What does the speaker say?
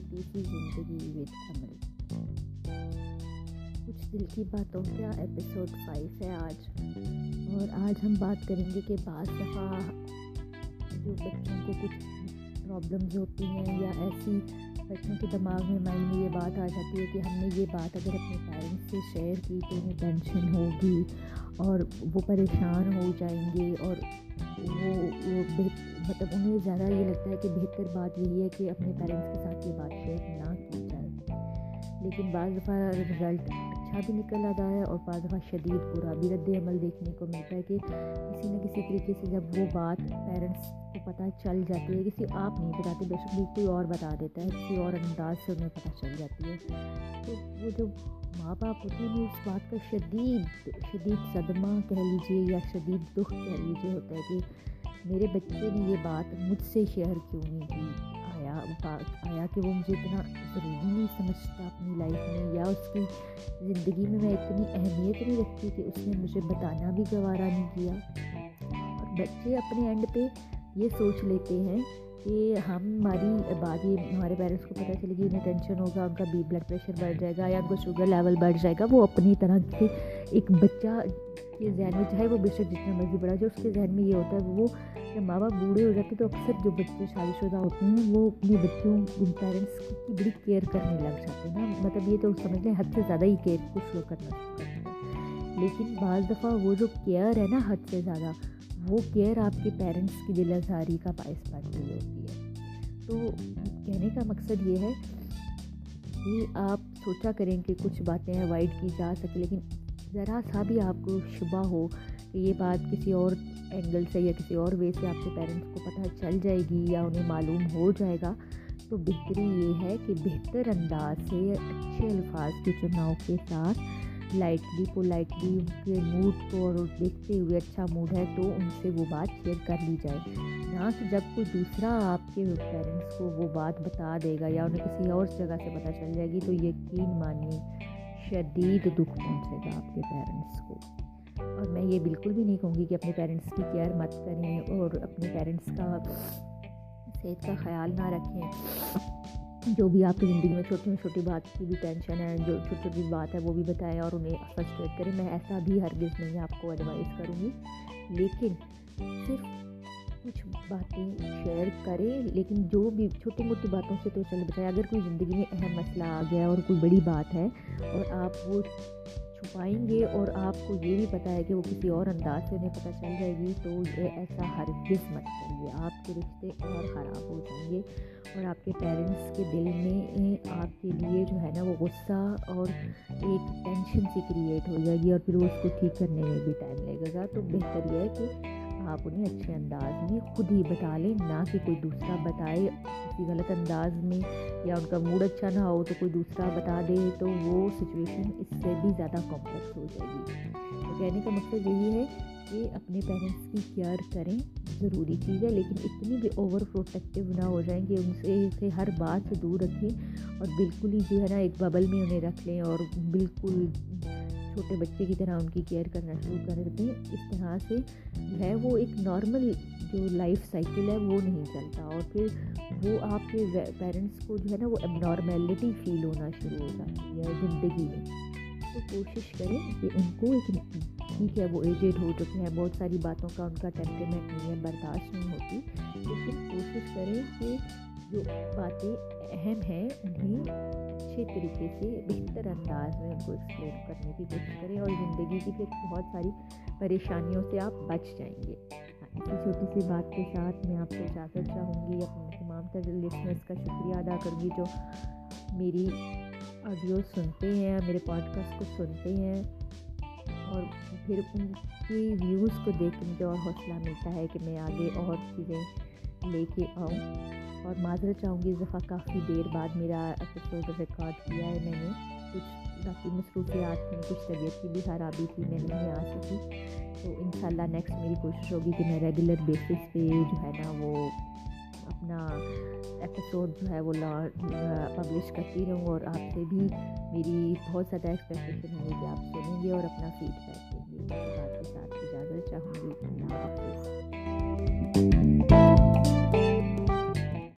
چھوٹی سی زندگی وتھ عمل کچھ دل کی باتوں کا ایپیسوڈ فائیو ہے آج اور آج ہم بات کریں گے کہ بعض دفعہ جو بچوں کو کچھ پرابلمز ہوتی ہیں یا ایسی بچوں کے دماغ میں مائنڈ میں یہ بات آ جاتی ہے کہ ہم نے یہ بات اگر اپنے پیرنٹس سے شیئر کی تو انہیں ٹینشن ہوگی اور وہ پریشان ہو جائیں گے اور وہ وہ مطلب انہیں زیادہ یہ لگتا ہے کہ بہتر بات یہی ہے کہ اپنے پیرنٹس کے ساتھ یہ بات لیکن بعض دفعہ رزلٹ اچھا بھی نکل آتا ہے اور بعض دفعہ شدید برا بھی رد عمل دیکھنے کو ملتا ہے کہ کسی نہ کسی طریقے سے جب وہ بات پیرنٹس کو پتہ چل جاتی ہے، کسی آپ نہیں بتاتے، بے شک بھی کوئی اور بتا دیتا ہے، کسی اور انداز سے انہیں پتہ چل جاتی ہے۔ تو وہ جو ماں باپ ہوتے ہیں اس بات کا شدید شدید صدمہ کہہ لیجیے یا شدید دکھ کہہ لیجیے ہوتا ہے کہ میرے بچے نے یہ بات مجھ سے شیئر کیوں نہیں کی؟ آیا آیا کہ وہ مجھے اتنا ضروری نہیں سمجھتا اپنی لائف میں یا اس کی زندگی میں میں اتنی اہمیت نہیں رکھتی کہ اس نے مجھے بتانا بھی گوارا نہیں کیا۔ اور بچے اپنے اینڈ پہ یہ سوچ لیتے ہیں کہ ہم ہماری بات یہ ہمارے پیرنٹس کو پتہ چلے گی انہیں ٹینشن ہوگا، ان کا بی بلڈ پریشر بڑھ جائے گا یا ان کو شوگر لیول بڑھ جائے گا۔ وہ اپنی طرح سے ایک بچہ کے ذہن میں، چاہے وہ بے شک جتنا مرضی بڑا جو اس کے ذہن میں یہ ہوتا ہے، وہ جب ماں باپ بوڑھے ہو جاتے تو اکثر جو بچے شادی شدہ ہوتے ہیں، وہ اپنے بچوں ان پیرنٹس کی بڑی کیئر کرنے لگ جاتے ہیں نا۔ مطلب یہ تو سمجھ لیں، حد سے زیادہ ہی کیئر کچھ لوگ کرنا لیکن بعض دفعہ وہ جو کیئر ہے نا، حد سے زیادہ، وہ کیئر آپ کے پیرنٹس کی دل آزاری کا باعث بن رہی ہوتی ہے۔ تو کہنے کا مقصد یہ ہے کہ آپ سوچا کریں کہ کچھ باتیں اوائڈ کی جا سکیں، لیکن ذرا سا بھی آپ کو شبہ ہو کہ یہ بات کسی اور اینگل سے یا کسی اور وے سے آپ کے پیرنٹس کو پتہ چل جائے گی یا انہیں معلوم ہو جائے گا۔ تو بہتری یہ ہے کہ بہتر انداز سے اچھے الفاظ کے چناؤ کے ساتھ لائٹلی پولائٹلی ان کے موڈ کو اور دیکھتے ہوئے اچھا موڈ ہے تو ان سے وہ بات شیئر کر لی جائے۔ نہ کہ جب کوئی دوسرا آپ کے پیرنٹس کو وہ بات بتا دے گا یا انہیں کسی اور جگہ سے پتہ چل جائے گی تو یقین مانیے شدید دکھ پہنچے گا آپ کے پیرنٹس کو۔ اور میں یہ بالکل بھی نہیں کہوں گی کہ اپنے پیرنٹس کی کیئر مت کریں اور اپنے پیرنٹس کا صحت کا خیال نہ رکھیں۔ جو بھی آپ کی زندگی میں چھوٹی چھوٹی بات کی بھی ٹینشن ہے، جو چھوٹی چھوٹی بات ہے، وہ بھی بتائیں اور انہیں فرسٹریٹ کریں۔ میں ایسا بھی ہرگز نہیں آپ کو ایڈوائز کروں گی۔ لیکن صرف کچھ باتیں شیئر کریں لیکن جو بھی چھوٹی موٹی باتوں سے تو چل بچائے۔ اگر کوئی زندگی میں اہم مسئلہ آ گیا اور کوئی بڑی بات ہے اور آپ وہ چھپائیں گے اور آپ کو یہ بھی پتہ ہے کہ وہ کسی اور انداز سے انہیں پتہ چل جائے گی، تو یہ ایسا ہر مت کریے۔ آپ کے رشتے اور خراب ہو جائیں گے اور آپ کے پیرنٹس کے دل میں آپ کے لیے جو ہے نا وہ غصہ اور ایک ٹینشن سی کریٹ ہو جائے گی اور پھر وہ اس کو ٹھیک کرنے میں بھی ٹائم لگے گا۔ تو بہتر یہ ہے کہ آپ انہیں اچھے انداز میں خود ہی بتا لیں، نہ کہ کوئی دوسرا بتائے کسی غلط انداز میں یا ان کا موڈ اچھا نہ ہو تو کوئی دوسرا بتا دے، تو وہ سچویشن اس سے بھی زیادہ کمپلیکس ہو جائے گی۔ تو کہنے کا مقصد یہی ہے کہ اپنے پیرنٹس کی کیئر کریں، ضروری چیز ہے، لیکن اتنی بھی اوور پروٹیکٹیو نہ ہو جائیں کہ ان سے اسے ہر بات سے دور رکھیں اور بالکل ہی جو ہے نا ایک ببل میں انہیں رکھ لیں اور بالکل چھوٹے بچے کی طرح ان کی کیئر کرنا شروع کر دیں اس طرح سے جو ہے وہ ایک نارمل جو لائف سائیکل ہے وہ نہیں چلتا اور پھر وہ آپ کے پیرنٹس کو جو ہے نا وہ اب نارمیلٹی فیل ہونا شروع ہو جاتی ہے زندگی میں۔ تو کوشش کریں کہ ان کو ایک ٹھیک ہے وہ ایجڈ ہو چکے ہیں، بہت ساری باتوں کا ان کا ٹیمپریمنٹ نہیں ہے، برداشت نہیں ہوتی۔ لیکن کوشش کریں کہ جو باتیں اہم ہیں انہیں اچھے طریقے سے بہتر انداز میں ان کو ایکسپلین کرنے کی کوشش کریں اور زندگی کی پھر بہت ساری پریشانیوں سے آپ بچ جائیں گے۔ ہاں، اسی چھوٹی سی بات کے ساتھ میں آپ سے اجازت چاہوں گی، اپنے تمام تر لسنرس کا شکریہ ادا کروں گی جو میری آڈیو سنتے ہیں، میرے پوڈ کاسٹ کو سنتے ہیں اور پھر ان کی ویوز کو دیکھ کے مجھے اور حوصلہ ملتا ہے کہ میں آگے اور چیزیں لے کے آؤں۔ اور معذرت چاہوں گی اس دفعہ کافی دیر بعد میرا ایپیسوڈ ریکارڈ کیا ہے میں نے۔ کچھ باقی مصروفیات میں کچھ طبیعت کی بھی خرابی تھی، میں نہیں آ سکی۔ تو ان شاء اللہ نیکسٹ میری کوشش ہوگی کہ میں ریگولر بیسس پہ جو ہے نا وہ اپنا ایپیسوڈ جو ہے وہ پبلش کرتی رہوں اور آپ سے بھی میری بہت زیادہ ایکسپیکٹیشن ہوگی کہ آپ سنیں گے اور اپنا فیڈ بیک دیں گے۔ بات کے ساتھ اجازت چاہوں گی۔ اللہ